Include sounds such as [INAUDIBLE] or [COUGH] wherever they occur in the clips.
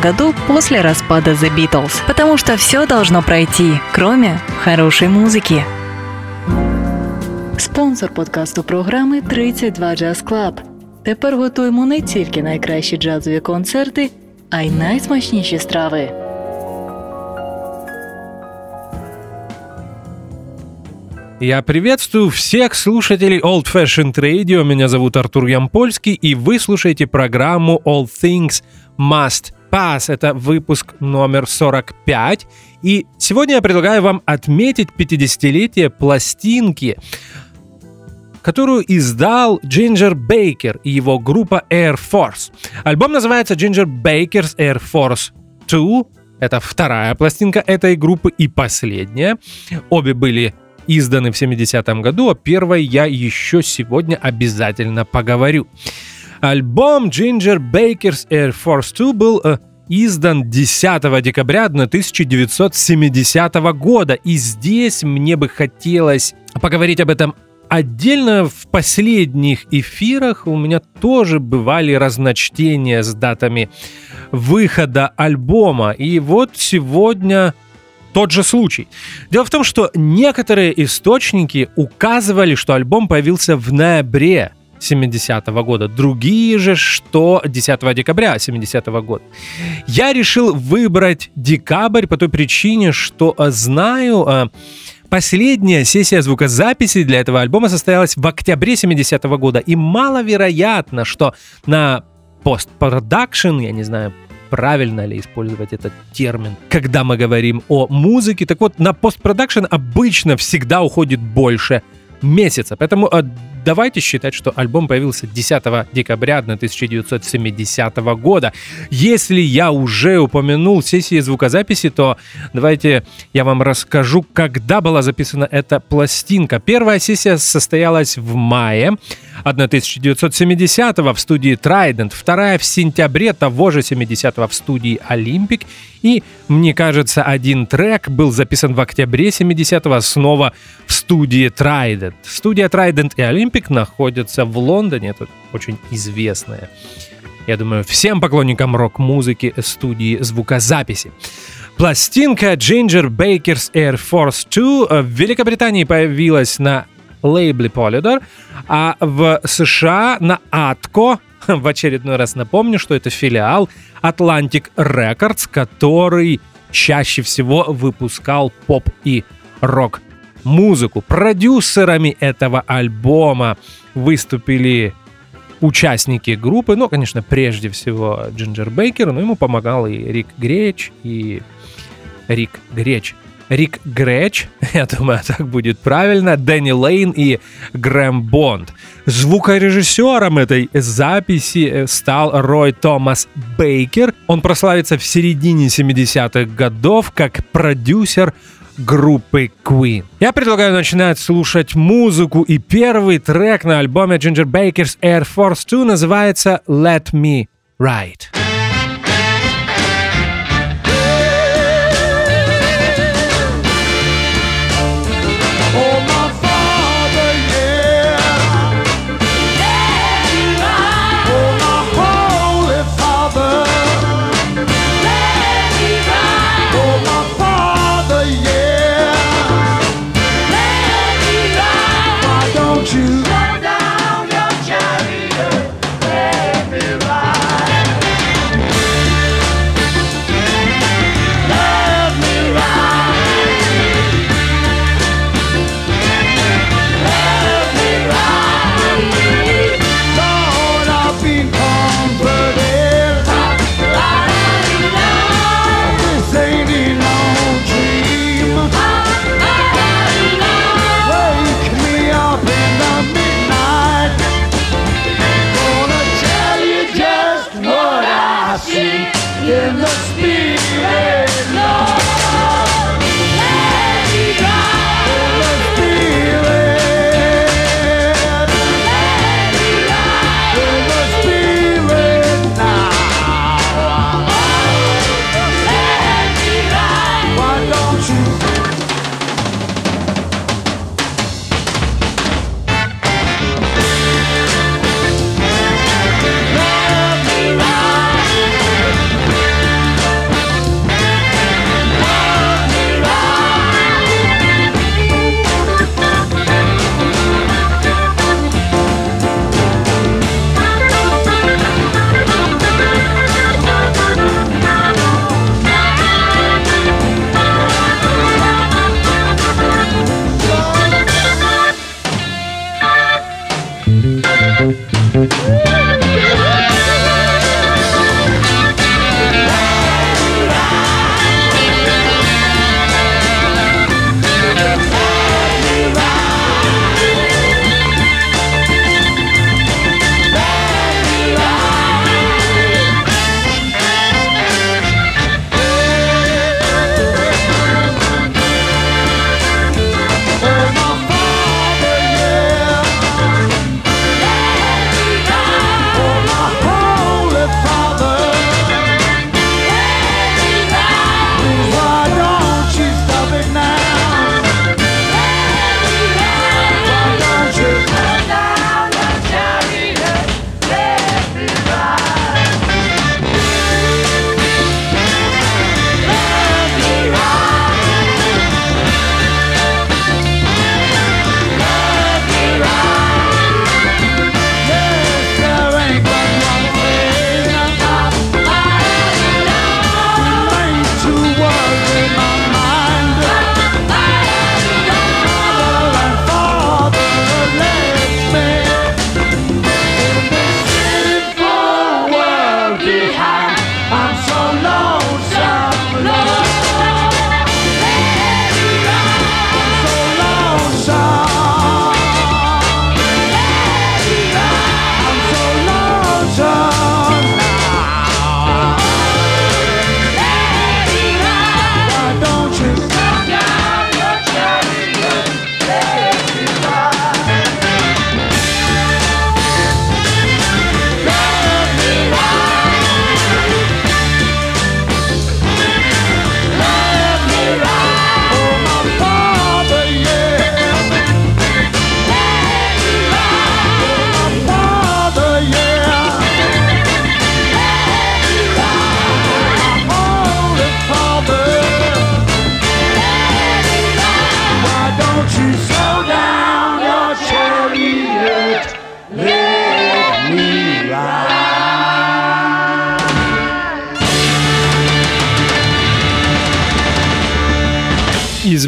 году после распада The Beatles. Потому что все должно пройти, кроме хорошей музыки. Спонсор подкасту програми 32 Jazz Club. Тепер готуємо не тільки найкращі джазові концерти, а й найсмачніші страви. Я приветствую всех слушателей Old Fashioned Radio. Меня зовут Артур Ямпольский, и вы слушаете программу All Things Must Pass. Это выпуск номер 45. И сегодня я предлагаю вам отметить 50-летие пластинки, которую издал Джинджер Бейкер и его группа Air Force. Альбом называется Ginger Baker's Air Force 2. Это вторая пластинка этой группы и последняя. Обе были изданы в 70-м году, о первой я еще сегодня обязательно поговорю. Альбом Ginger Baker's Air Force 2 был э, издан 10 декабря 1970 года. И здесь мне бы хотелось поговорить об этом Отдельно в последних эфирах у меня тоже бывали разночтения с датами выхода альбома. И вот сегодня тот же случай. Дело в том, что некоторые источники указывали, что альбом появился в ноябре 70-го года, другие же, что 10 декабря 70-го года. Я решил выбрать декабрь по той причине, что э, знаю, э, Последняя сессия звукозаписи для этого альбома состоялась в октябре 70-го года, и маловероятно, что на постпродакшн, я не знаю, правильно ли использовать этот термин, когда мы говорим о музыке. Так вот, на постпродакшн обычно всегда уходит больше месяца. Поэтому э, давайте считать, что альбом появился 10 декабря 1970 года. Если я уже упомянул сессии звукозаписи, то давайте я вам расскажу, когда была записана эта пластинка. Первая сессия состоялась в мае 1970 в студии Trident, вторая в сентябре того же 70 в студии Olympic, и, мне кажется, один трек был записан в октябре 70-го снова в студии Trident. Студия Trident и Olympic находятся в Лондоне, это очень известная я думаю, всем поклонникам рок-музыки студии звукозаписи. Пластинка Ginger Baker's Air Force 2 в Великобритании появилась на лейбле Polydor, а в США на Atco в очередной раз напомню, что это филиал Atlantic Records, который чаще всего выпускал поп и рок музыку. Продюсерами этого альбома выступили участники группы, ну, конечно, прежде всего Джинджер Бейкер, но ему помогал и Рик Греч, и Рик Греч Рик Греч, [LAUGHS] я думаю, так будет правильно, Дэнни Лейн и Грэм Бонд. Звукорежиссером этой записи э, стал Рой Томас Бейкер. Он прославится в середине 70-х годов как продюсер группы Queen. Я предлагаю начинать слушать музыку, и первый трек на альбоме Ginger Baker's Air Force 2 называется «Let Me Ride».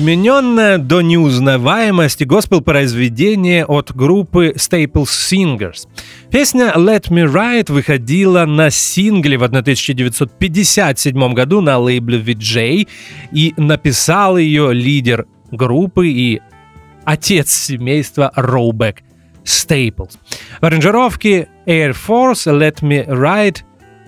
Измененное до неузнаваемости госпел-произведение от группы Staples Singers. Песня «Let Me Ride» выходила на сингле в 1957 году на лейбле VJ и написал ее лидер группы и отец семейства Роубек Staples. В аранжировке Air Force «Let Me Ride»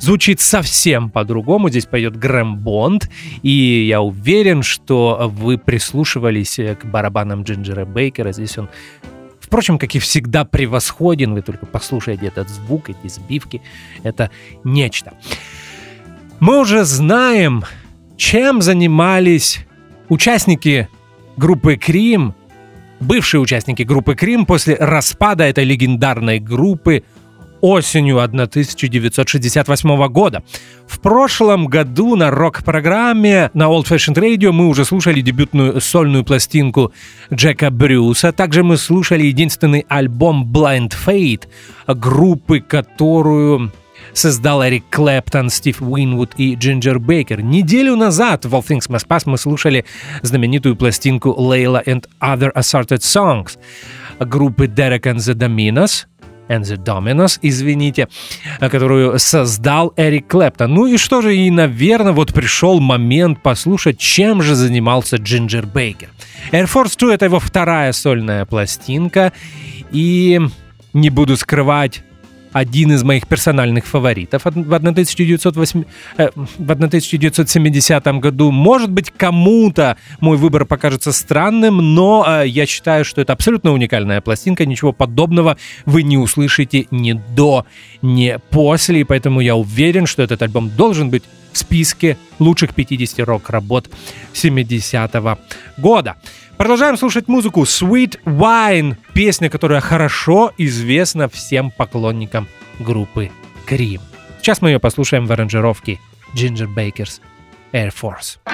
звучит совсем по-другому. Здесь поет Грэм Бонд, и я уверен, что вы прислушивались э, к барабанам Джинджера Бейкера. Здесь он Впрочем, как и всегда, превосходен. Вы только послушайте этот звук, эти сбивки. Это нечто. Мы уже знаем, чем занимались участники группы Крим, бывшие участники группы Крим после распада этой легендарной группы осенью 1968 года. В прошлом году на рок-программе на Old Fashioned Radio мы уже слушали дебютную сольную пластинку Джека Брюса. Также мы слушали единственный альбом Blind Fate группы, которую создал Эрик Клэптон, Стив Уинвуд и Джинджер Бейкер. Неделю назад в All Things Must Pass мы слушали знаменитую пластинку Layla and Other Assorted Songs группы Derek and the Dominos – and the Dominos, извините, которую создал Эрик Клэптон. Ну и что же, и, наверное, вот пришел момент послушать, чем же занимался Джинджер Бейкер. Air Force 2 — это его вторая сольная пластинка, и не буду скрывать, один из моих персональных фаворитов в 1908, э, в 1970 году. Может быть, кому-то мой выбор покажется странным, но э, я считаю, что это абсолютно уникальная пластинка. Ничего подобного вы не услышите ни до, ни после. И поэтому я уверен, что этот альбом должен быть в списке лучших 50 рок-работ 70-го года. Продолжаем слушать музыку Sweet Wine, песня, которая хорошо известна всем поклонникам группы Cream. Сейчас мы ее послушаем в аранжировке Ginger Baker's Air Force.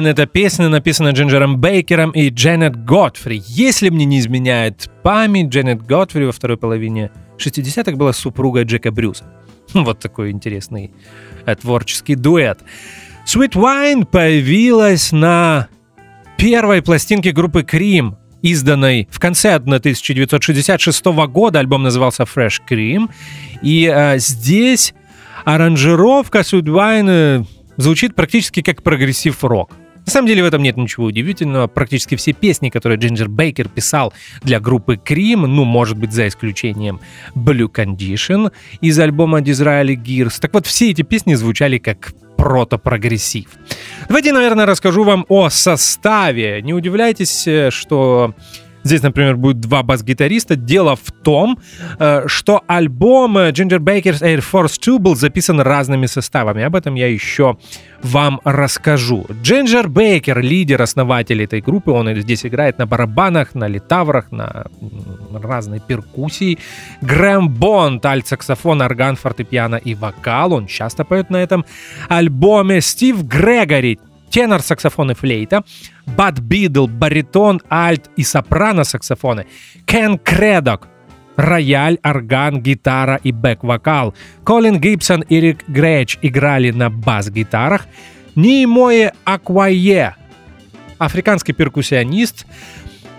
Wine — это песня, написана Джинджером Бейкером и Дженнет Готфри. Если мне не изменяет память, Дженнет Готфри во второй половине 60-х была супругой Джека Брюса. [LAUGHS] Вот такой интересный творческий дуэт. Sweet Wine появилась на первой пластинке группы Cream, изданной в конце 1966 года. Альбом назывался Fresh Cream. И э, здесь аранжировка Sweet Wine звучит практически как прогрессив-рок. На самом деле в этом нет ничего удивительного. Практически все песни, которые Джинджер Бейкер писал для группы Cream, ну, может быть, за исключением Blue Condition из альбома Disraeli Gears, так вот, все эти песни звучали как прото-прогрессив. Давайте, наверное, расскажу вам о составе. Не удивляйтесь, э, что Здесь, например, будет два бас-гитариста. Дело в том, э, что альбом Ginger Baker's Air Force 2 был записан разными составами. Об этом я еще вам расскажу. Джинджер Бейкер, лидер, основатель этой группы, он здесь играет на барабанах, на литаврах, на разной перкуссии. Грэм Бонд, альт-саксофон, орган, фортепиано и вокал, он часто поет на этом альбоме. Стив Грегори, тенор, саксофон и флейта, Бад Бидл, баритон, альт и сопрано саксофоны, Кен Кредок, рояль, орган, гитара и бэк-вокал. Колин Гибсон и Рик Грэч играли на бас-гитарах. Нимое Аквае, африканский перкуссионист.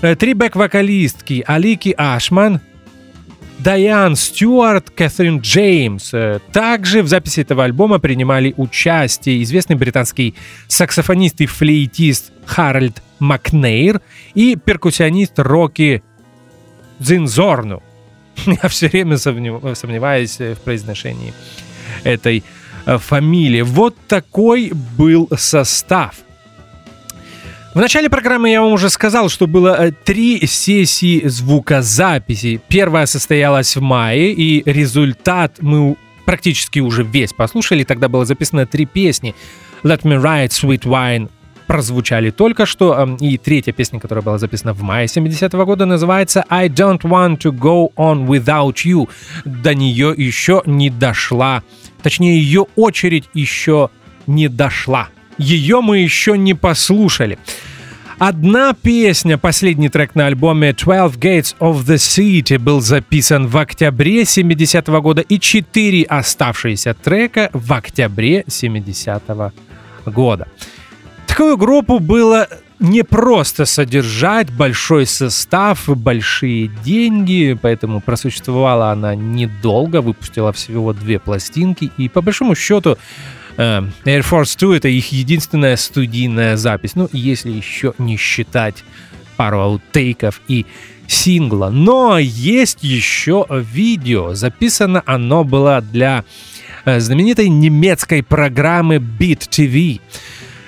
Э, три бэк-вокалистки Алики Ашман, Дайан Стюарт, Кэтрин Джеймс. Э, также в записи этого альбома принимали участие известный британский саксофонист и флейтист Харальд Макнейр и перкуссионист Рокки Дзинзорну. [LAUGHS] Я все время сомневаюсь в произношении этой э, фамилии. Вот такой был состав – в начале программы я вам уже сказал, что было э, три сессии звукозаписи. Первая состоялась в мае, и результат мы практически уже весь послушали. Тогда было записано три песни. Let Me Ride, Sweet Wine прозвучали только что. И третья песня, которая была записана в мае 70-го года, называется I Don't Want to Go On Without You. До нее еще не дошла. Точнее, ее очередь еще не дошла ее мы еще не послушали. Одна песня, последний трек на альбоме 12 Gates of the City был записан в октябре 70 -го года и четыре оставшиеся трека в октябре 70 -го года. Такую группу было не просто содержать большой состав и большие деньги, поэтому просуществовала она недолго, выпустила всего две пластинки, и по большому счету Air Force 2 это их единственная студийная запись, ну, если еще не считать пару аутейков и сингла. Но есть еще видео. Записано оно было для э, знаменитой немецкой программы Beat TV.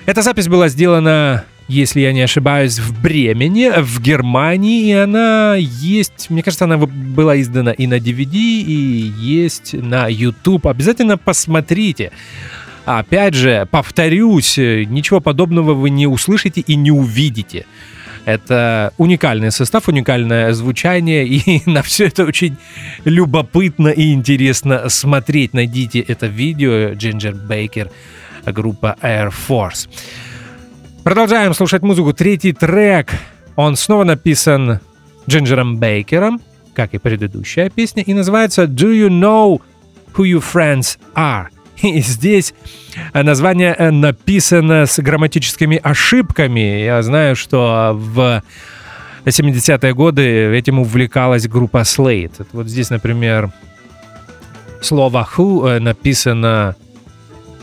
Эта запись была сделана если я не ошибаюсь, в Бремене, в Германии, и она есть, мне кажется, она была издана и на DVD, и есть на YouTube. Обязательно посмотрите. Опять же, повторюсь, ничего подобного вы не услышите и не увидите. Это уникальный состав, уникальное звучание, [LAUGHS] и на все это очень любопытно и интересно смотреть. Найдите это видео Джинджер Бейкер, группа Air Force. Продолжаем слушать музыку. Третий трек, он снова написан Джинджером Бейкером, как и предыдущая песня, и называется «Do you know who your friends are?» И здесь название э, написано с грамматическими ошибками. Я знаю, что в 70-е годы этим увлекалась группа Slate. Вот здесь, например, слово who э, написано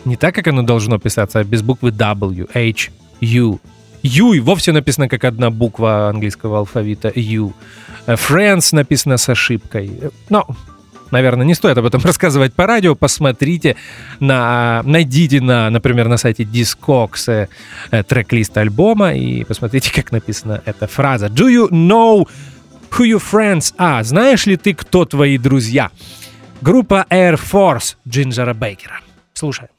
не так, как оно должно писаться, а без буквы W, H, U. U и вовсе написано как одна буква английского алфавита U. Э, Friends написано с ошибкой. Но наверное, не стоит об этом [LAUGHS] рассказывать по радио. Посмотрите, на, найдите, на, например, на сайте Discogs э, трек-лист альбома и посмотрите, как написана эта фраза. Do you know who your friends are? Знаешь ли ты, кто твои друзья? Группа Air Force Джинджера Бейкера. Слушаем.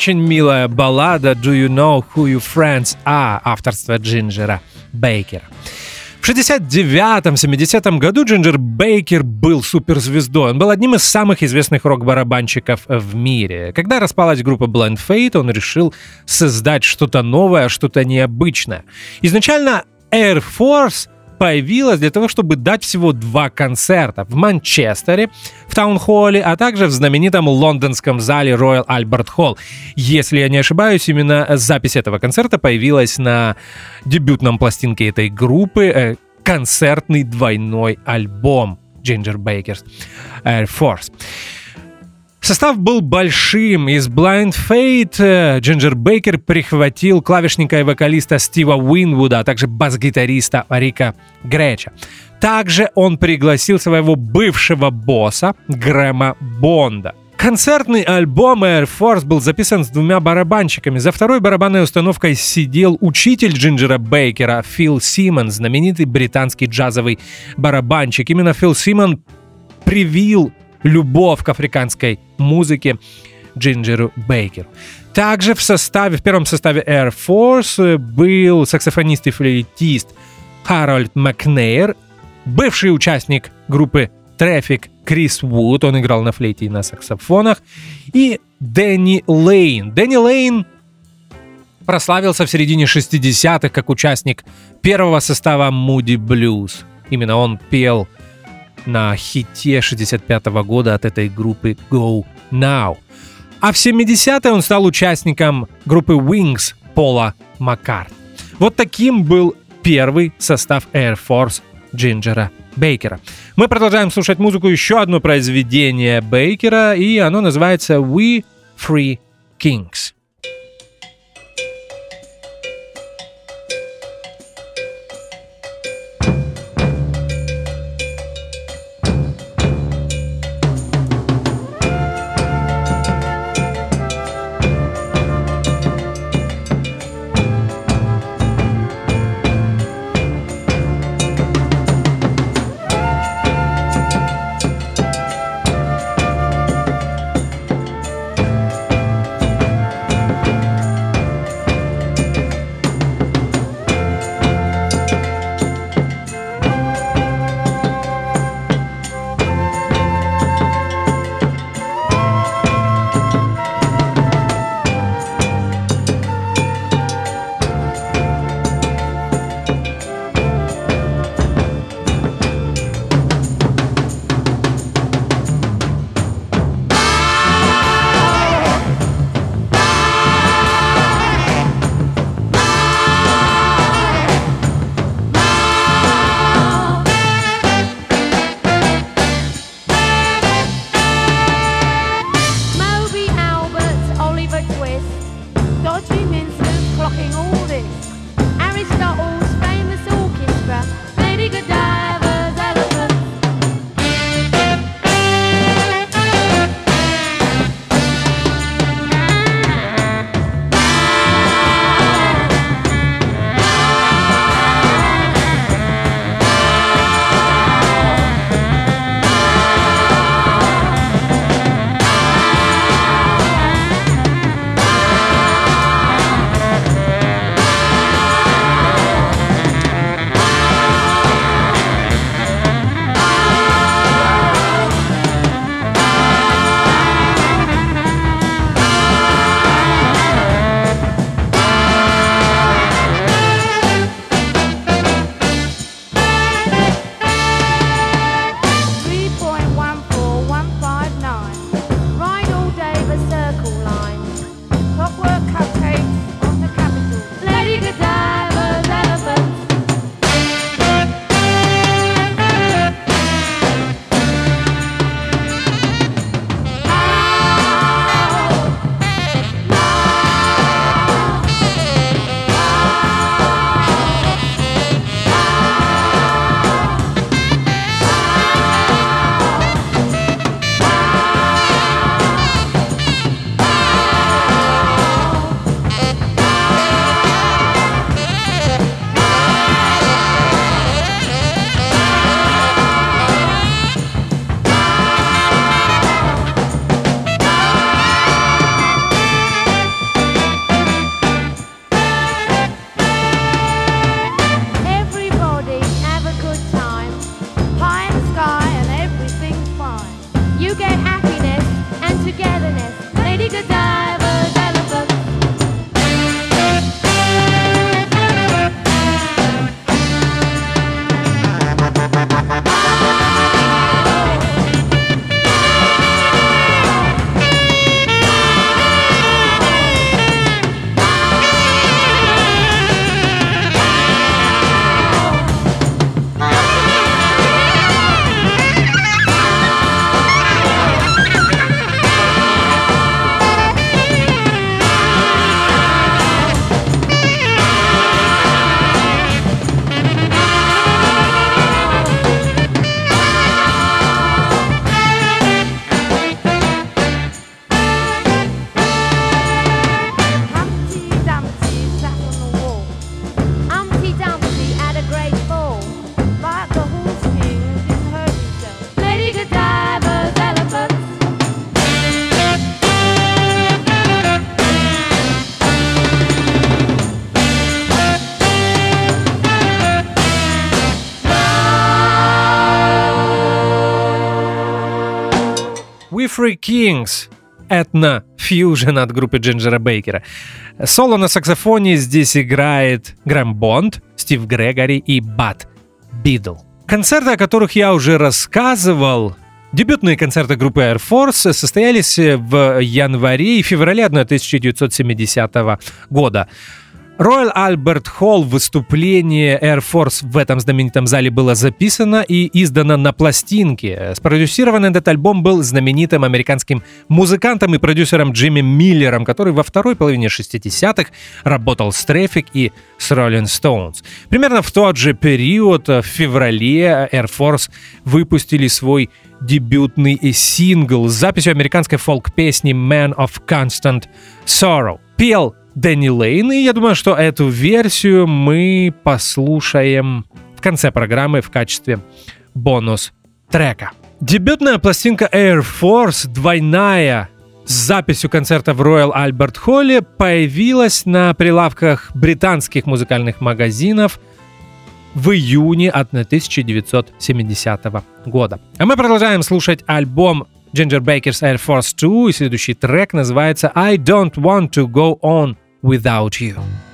Очень милая баллада «Do you know who your friends are» авторства Джинджера Бейкера. В 69-70 году Джинджер Бейкер был суперзвездой. Он был одним из самых известных рок-барабанщиков в мире. Когда распалась группа Blind Fate, он решил создать что-то новое, что-то необычное. Изначально Air Force — появилась для того, чтобы дать всего два концерта в Манчестере, в Таунхолле, а также в знаменитом лондонском зале Royal Albert Hall. Если я не ошибаюсь, именно запись этого концерта появилась на дебютном пластинке этой группы э, концертный двойной альбом Ginger Baker's Air Force. Состав был большим. Из Blind Fate Джинджер Бейкер прихватил клавишника и вокалиста Стива Уинвуда, а также бас-гитариста Рика Греча. Также он пригласил своего бывшего босса Грэма Бонда. Концертный альбом Air Force был записан с двумя барабанщиками. За второй барабанной установкой сидел учитель Джинджера Бейкера Фил Симон, знаменитый британский джазовый барабанщик. Именно Фил Симон привил любовь к африканской музыке Джинджеру Бейкеру. Также в составе, в первом составе Air Force был саксофонист и флейтист Харольд Макнейр, бывший участник группы Traffic Крис Вуд, он играл на флейте и на саксофонах, и Дэнни Лейн. Дэнни Лейн прославился в середине 60-х как участник первого состава Moody Blues. Именно он пел на хите 65 года от этой группы Go Now. А в 70-е он стал участником группы Wings Пола Маккарт. Вот таким был первый состав Air Force Джинджера Бейкера. Мы продолжаем слушать музыку еще одно произведение Бейкера, и оно называется We Free Kings. you get Three Kings этно-фьюжн от группы Джинджера Бейкера. Соло на саксофоне здесь играет Грэм Бонд, Стив Грегори и Бат Бидл. Концерты, о которых я уже рассказывал, Дебютные концерты группы Air Force состоялись в январе и феврале 1970 года. Royal Albert Hall выступление Air Force в этом знаменитом зале было записано и издано на пластинке. Спродюсирован этот альбом был знаменитым американским музыкантом и продюсером Джимми Миллером, который во второй половине 60-х работал с Traffic и с Rolling Stones. Примерно в тот же период, в феврале, Air Force выпустили свой дебютный сингл с записью американской фолк-песни Man of Constant Sorrow. Пел Дэнни Лейн, и я думаю, что эту версию мы послушаем в конце программы в качестве бонус-трека. Дебютная пластинка Air Force, двойная, с записью концерта в Royal Albert Hall появилась на прилавках британских музыкальных магазинов в июне 1970 года. А мы продолжаем слушать альбом Ginger Baker's Air Force 2, и следующий трек называется I Don't Want to Go On Without You.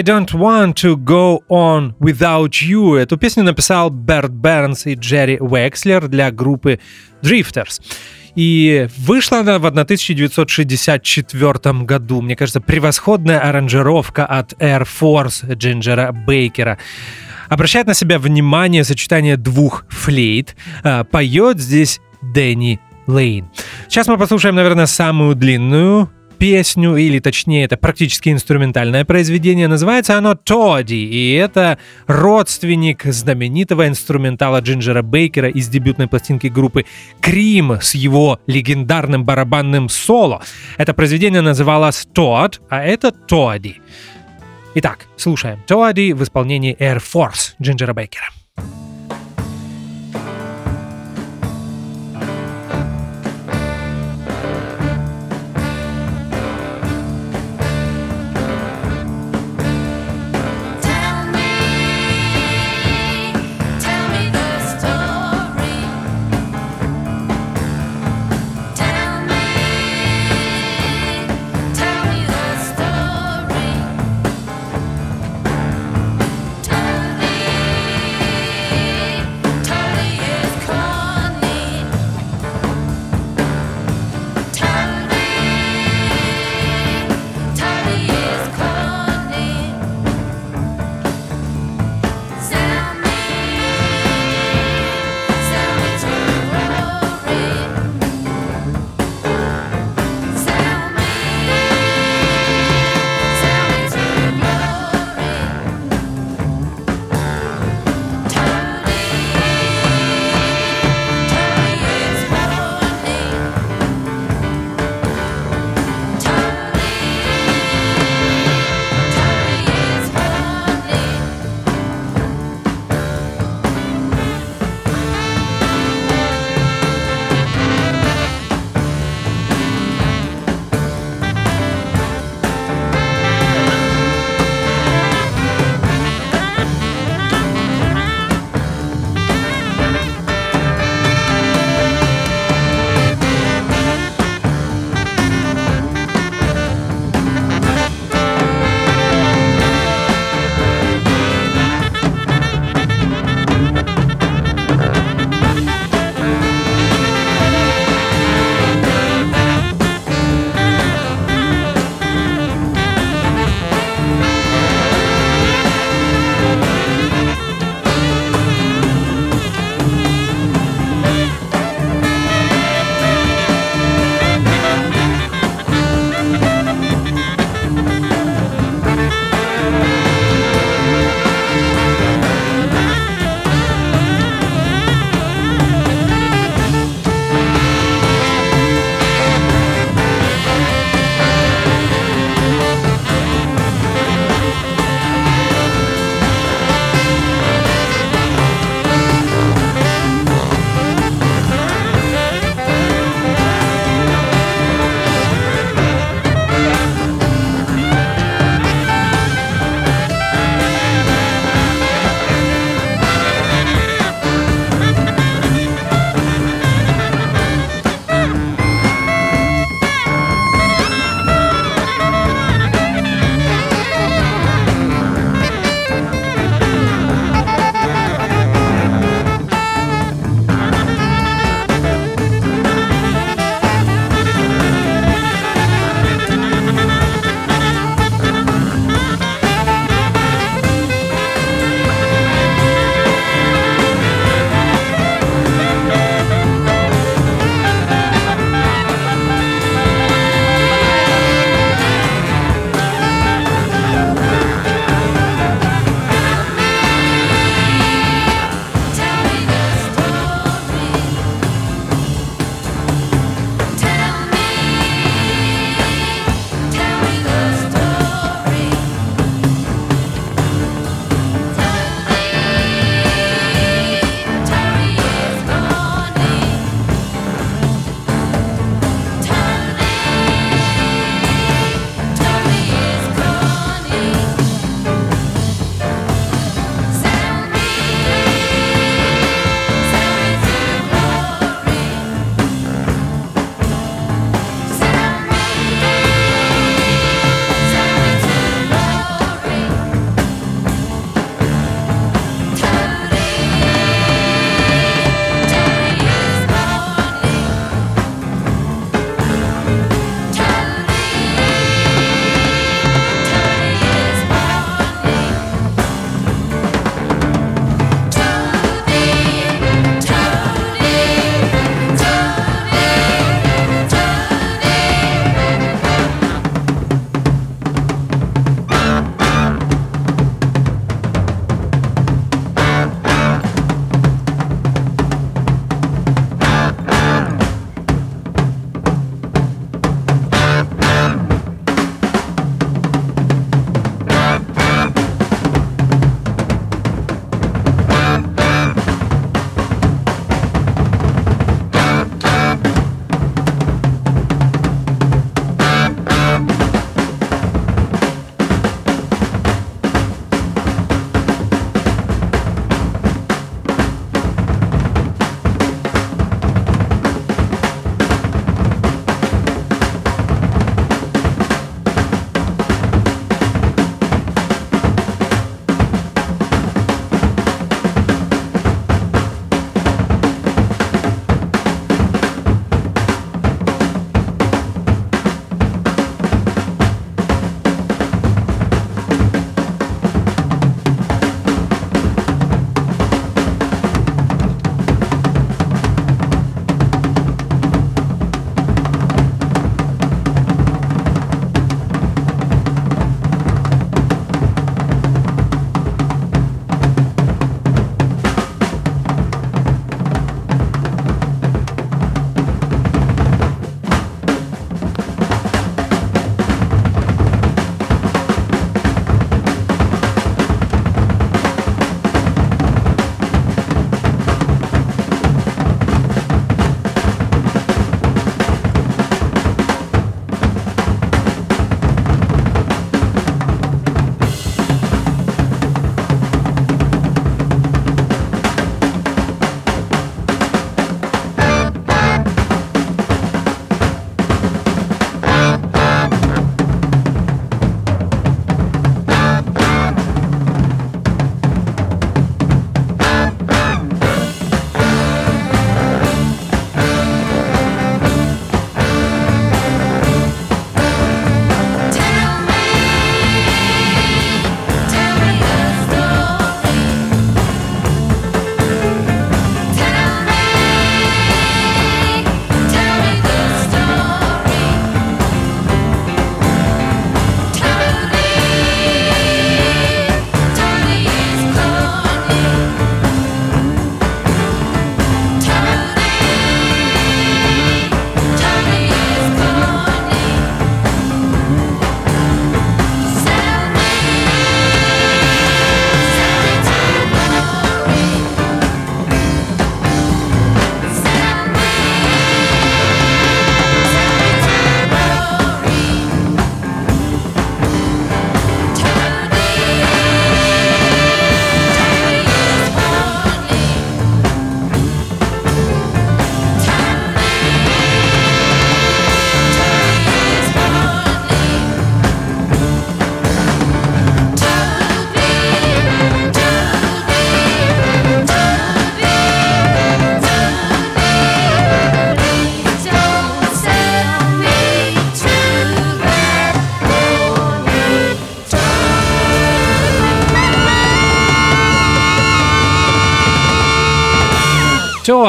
I don't want to go on without you. Эту песню написал Берт Бернс и Джерри Векслер для группы Drifters. И вышла она в 1964 году. Мне кажется, превосходная аранжировка от Air Force Джинджера Бейкера. Обращает на себя внимание сочетание двух флейт. А, поет здесь Дэнни Лейн. Сейчас мы послушаем, наверное, самую длинную песню, или точнее, это практически инструментальное произведение. Называется оно «Тодди», и это родственник знаменитого инструментала Джинджера Бейкера из дебютной пластинки группы «Крим» с его легендарным барабанным соло. Это произведение называлось «Тод», а это «Тодди». Итак, слушаем «Тодди» в исполнении Air Force Джинджера Бейкера.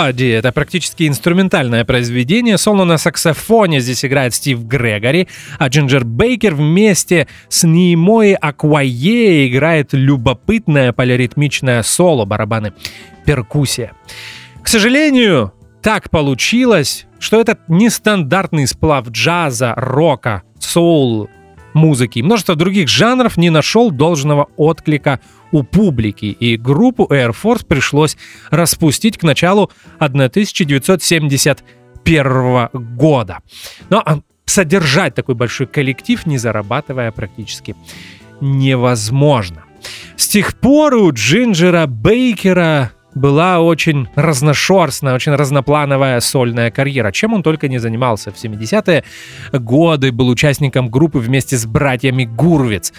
Тоди. Это практически инструментальное произведение. Соло на саксофоне здесь играет Стив Грегори, а Джинджер Бейкер вместе с Нимой Аквае играет любопытное полиритмичное соло, барабаны, перкуссия. К сожалению, так получилось, что этот нестандартный сплав джаза, рока, соул, музыки и множество других жанров не нашел должного отклика у публики, и группу Air Force пришлось распустить к началу 1971 года. Но а, содержать такой большой коллектив, не зарабатывая практически невозможно. С тех пор у Джинджера Бейкера была очень разношерстная, очень разноплановая сольная карьера. Чем он только не занимался. В 70-е годы был участником группы вместе с братьями Гурвиц.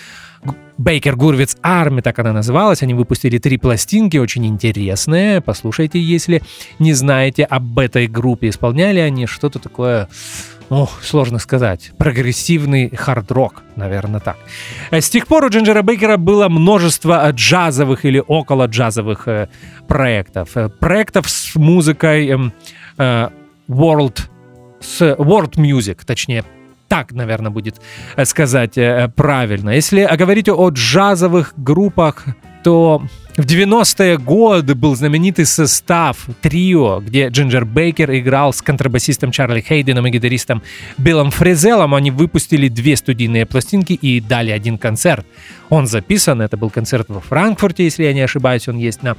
Бейкер Гурвиц Арми, так она называлась. Они выпустили три пластинки, очень интересные. Послушайте, если не знаете об этой группе. Исполняли они что-то такое Ох, сложно сказать. Прогрессивный хард-рок, наверное, так. С тех пор у Джинджера Бейкера было множество джазовых или около джазовых э, проектов. Э, проектов с музыкой э, э, world, с world music, точнее, так, наверное, будет э, сказать э, правильно. Если говорить о джазовых группах, то в 90-е годы был знаменитый состав трио, где Джинджер Бейкер играл с контрабасистом Чарли Хейденом и гитаристом Биллом Фрезелом. Они выпустили две студийные пластинки и дали один концерт. Он записан, это был концерт во Франкфурте, если я не ошибаюсь, он есть на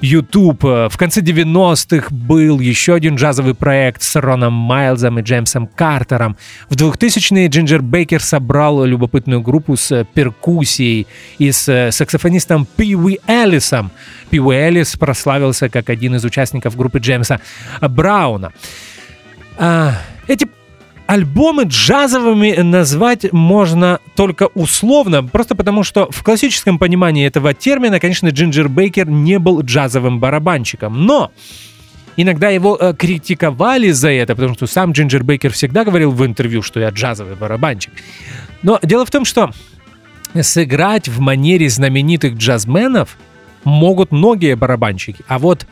YouTube. В конце 90-х был еще один джазовый проект с Роном Майлзом и Джеймсом Картером. В 2000-е Джинджер Бейкер собрал любопытную группу с перкуссией и с саксофонистом Пи Уи Эллисом. Пи Эллис прославился как один из участников группы Джеймса Брауна. А, эти альбомы джазовыми назвать можно только условно, просто потому что в классическом понимании этого термина, конечно, Джинджер Бейкер не был джазовым барабанщиком, но иногда его э, критиковали за это, потому что сам Джинджер Бейкер всегда говорил в интервью, что я джазовый барабанщик. Но дело в том, что сыграть в манере знаменитых джазменов могут многие барабанщики, а вот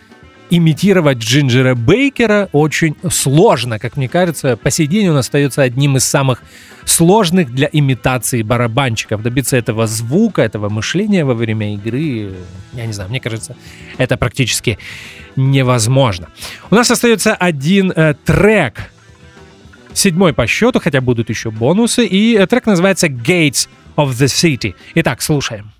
имитировать Джинджера Бейкера очень сложно, как мне кажется. По сей день он остается одним из самых сложных для имитации барабанщиков. Добиться этого звука, этого мышления во время игры, я не знаю, мне кажется, это практически невозможно. У нас остается один э, трек, седьмой по счету, хотя будут еще бонусы, и э, трек называется Gates of the City. Итак, слушаем.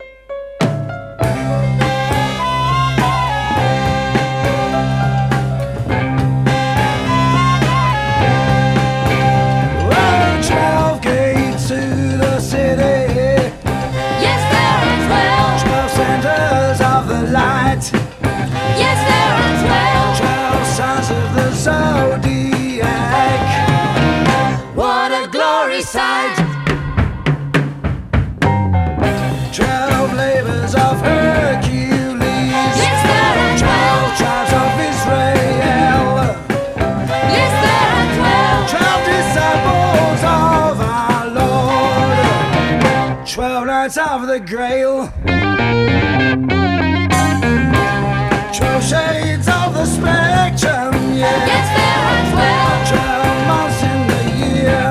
Of the grail. Twelve shades of the spectrum, yeah. Yes, there are twelve. Twelve months in the year.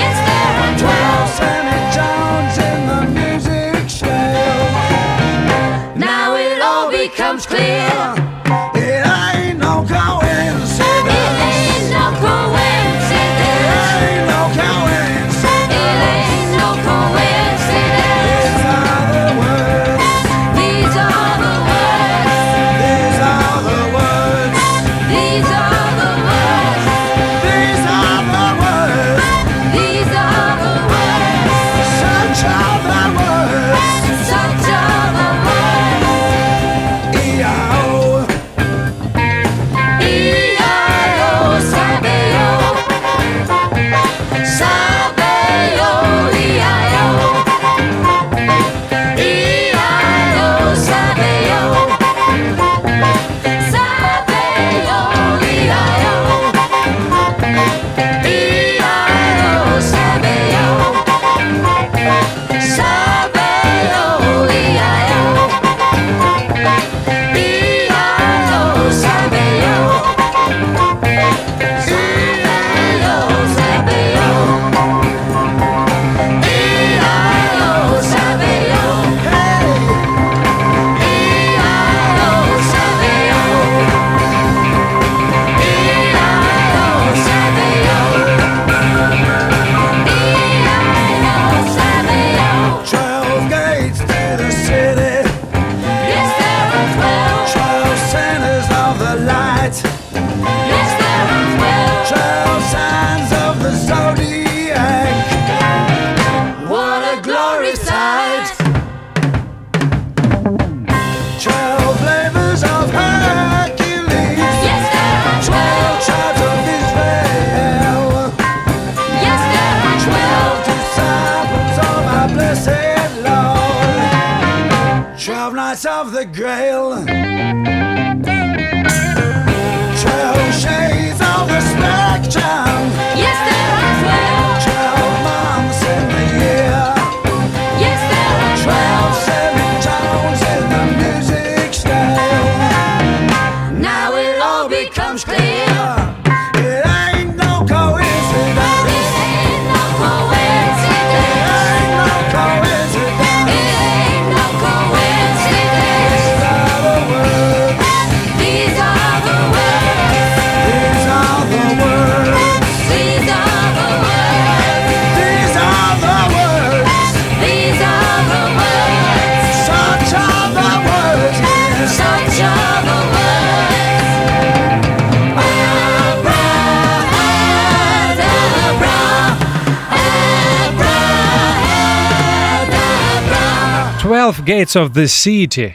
Yes, there are twelve. Sammy Jones in the music scale. Now it all becomes clear. Gates of the City.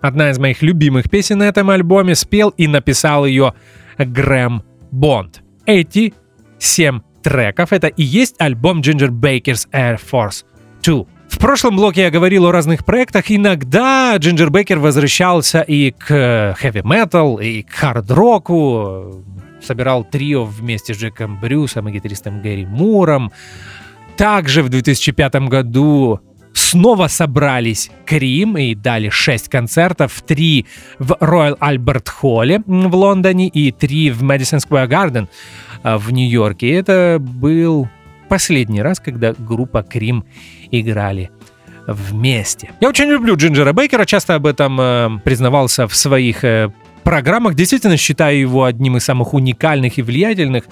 Одна из моих любимых песен на этом альбоме спел и написал ее Грэм Бонд. Эти семь треков — это и есть альбом Ginger Baker's Air Force 2. В прошлом блоке я говорил о разных проектах. Иногда Джинджер Бейкер возвращался и к metal, и к хард-року. Собирал трио вместе с Джеком Брюсом и гитаристом Гэри Муром. Также в 2005 году снова собрались Крим и дали 6 концертов, 3 в Royal Albert Холле в Лондоне и 3 в Madison Square Garden а, в Нью-Йорке. И это был последний раз, когда группа Крим играли вместе. Я очень люблю Джинджера Бейкера, часто об этом э, признавался в своих э, программах. Действительно считаю его одним из самых уникальных и влиятельных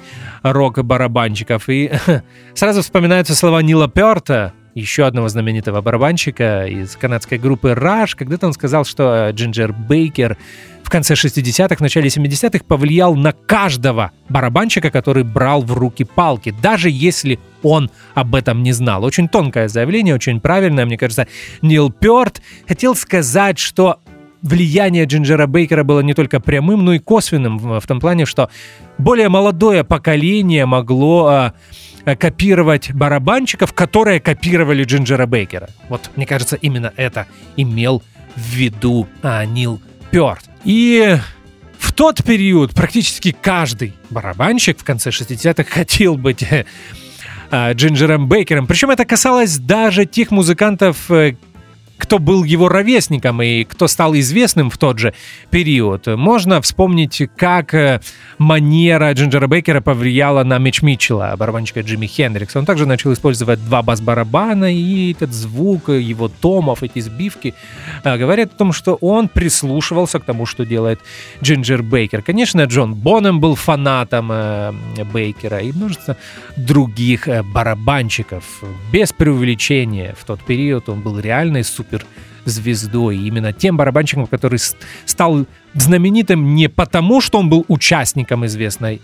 рок-барабанщиков. И [LAUGHS] сразу вспоминаются слова Нила Перта, еще одного знаменитого барабанщика из канадской группы Rush. Когда-то он сказал, что Джинджер Бейкер в конце 60-х, начале 70-х повлиял на каждого барабанщика, который брал в руки палки, даже если он об этом не знал. Очень тонкое заявление, очень правильное, мне кажется. Нил Пёрт хотел сказать, что влияние Джинджера Бейкера было не только прямым, но и косвенным в, том плане, что более молодое поколение могло а, а, копировать барабанщиков, которые копировали Джинджера Бейкера. Вот, мне кажется, именно это имел в виду а, Нил Пёрт. И в тот период практически каждый барабанщик в конце 60-х хотел быть [LAUGHS] а, Джинджером Бейкером. Причем это касалось даже тех музыкантов, э, кто был его ровесником и кто стал известным в тот же период. Можно вспомнить, как э, манера Джинджера Бейкера повлияла на Митч Митчелла, барабанщика Джимми Хендрикса. Он также начал использовать два бас-барабана, и этот звук его томов, эти сбивки, э, говорят о том, что он прислушивался к тому, что делает Джинджер Бейкер. Конечно, Джон Бонем был фанатом э, Бейкера и множество других э, барабанщиков. Без преувеличения в тот период он был реальной супер звездой. И именно тем барабанщиком, который стал знаменитым не потому, что он был участником известной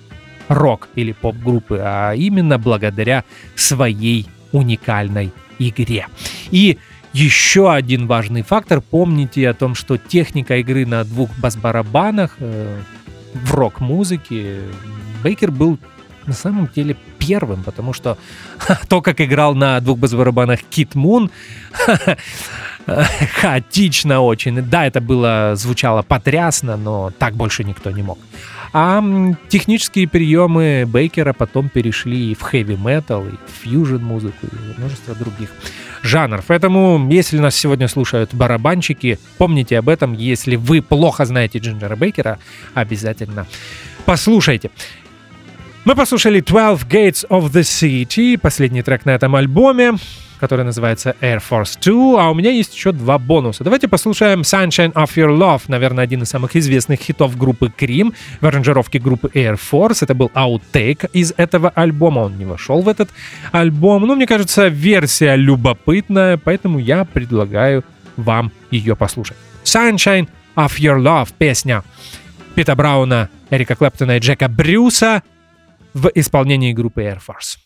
рок или поп-группы, а именно благодаря своей уникальной игре. И еще один важный фактор. Помните о том, что техника игры на двух бас-барабанах э, в рок-музыке Бейкер был на самом деле первым, потому что [LAUGHS] то, как играл на двух бас-барабанах Кит Мун, [LAUGHS] [LAUGHS] хаотично очень. Да, это было, звучало потрясно, но так больше никто не мог. А технические приемы Бейкера потом перешли и в хэви метал, и в фьюжн музыку, и множество других жанров. Поэтому, если нас сегодня слушают барабанщики, помните об этом. Если вы плохо знаете Джинджера Бейкера, обязательно послушайте. Мы послушали 12 Gates of the City, последний трек на этом альбоме, который называется Air Force 2, а у меня есть еще два бонуса. Давайте послушаем Sunshine of Your Love, наверное, один из самых известных хитов группы Cream в аранжировке группы Air Force. Это был аутейк из этого альбома, он не вошел в этот альбом. Но мне кажется, версия любопытная, поэтому я предлагаю вам ее послушать. Sunshine of Your Love, песня Пита Брауна, Эрика Клэптона и Джека Брюса в исполнении группы Air Force.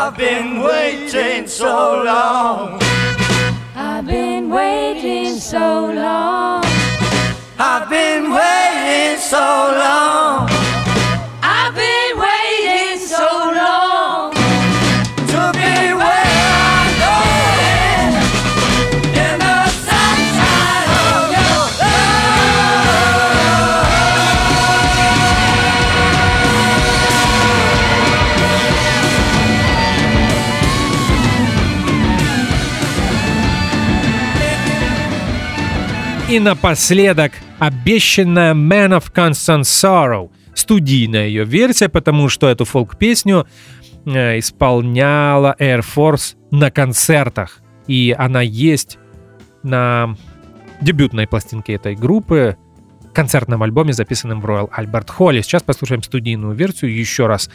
I've been waiting so long. I've been waiting so long. I've been waiting so long. И напоследок обещанная Man of Constant Sorrow, студийная ее версия, потому что эту фолк-песню э, исполняла Air Force на концертах. И она есть на дебютной пластинке этой группы, концертном альбоме, записанном в Royal Albert Hall. И сейчас послушаем студийную версию еще раз.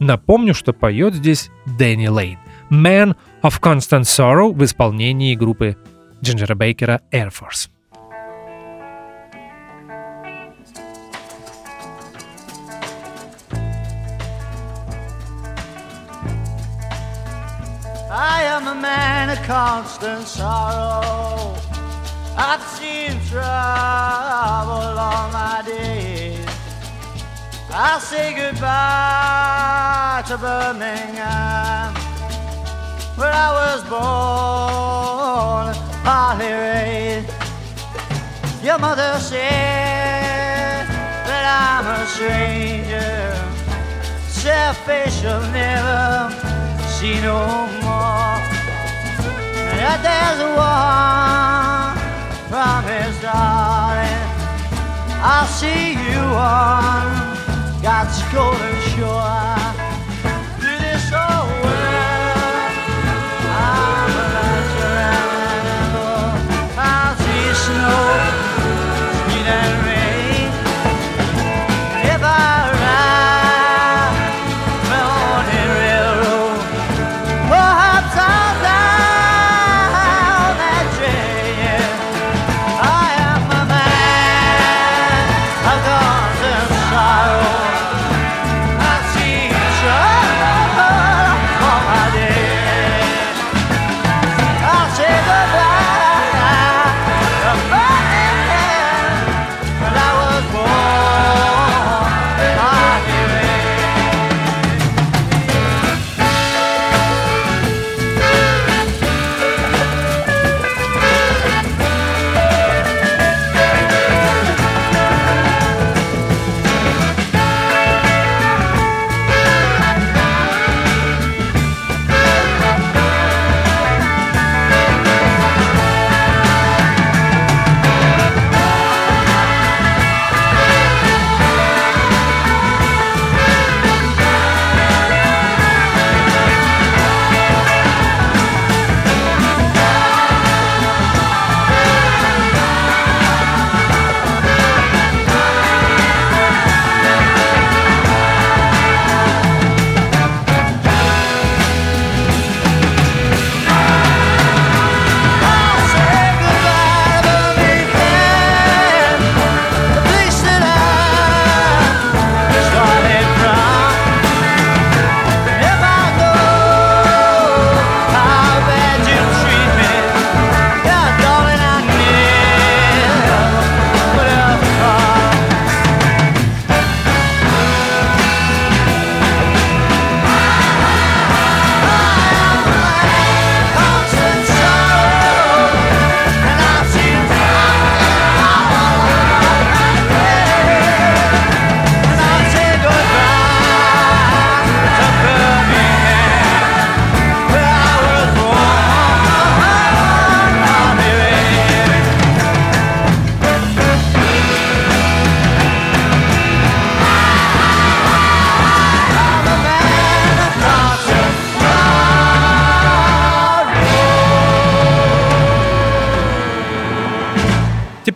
Напомню, что поет здесь Дэнни Лейн. Man of Constant Sorrow в исполнении группы Джинджера Бейкера Air Force. I am a man of constant sorrow. I've seen trouble all my days. I'll say goodbye to Birmingham, where I was born, partly raised. Your mother said that I'm a stranger, selfish will never see no more. That there's one promise, darling. I'll see you on God's golden shore.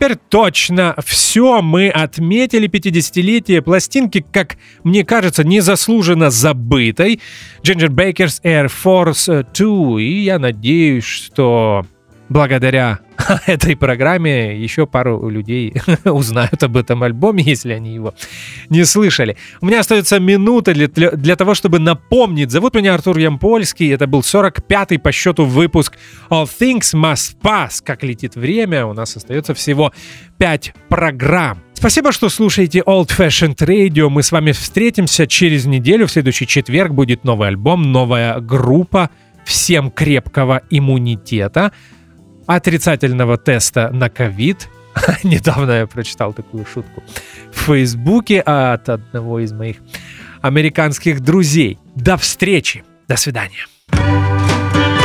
Теперь точно все мы отметили 50-летие пластинки, как мне кажется, незаслуженно забытой. Ginger Baker's Air Force 2. И я надеюсь, что благодаря [LAUGHS] этой программе еще пару людей [LAUGHS] узнают об этом альбоме, если они его не слышали. У меня остается минута для, для, того, чтобы напомнить. Зовут меня Артур Ямпольский. Это был 45-й по счету выпуск All Things Must Pass. Как летит время, у нас остается всего 5 программ. Спасибо, что слушаете Old Fashioned Radio. Мы с вами встретимся через неделю. В следующий четверг будет новый альбом, новая группа. Всем крепкого иммунитета отрицательного теста на ковид. [LAUGHS] Недавно я прочитал такую шутку в Фейсбуке от одного из моих американских друзей. До встречи. До свидания.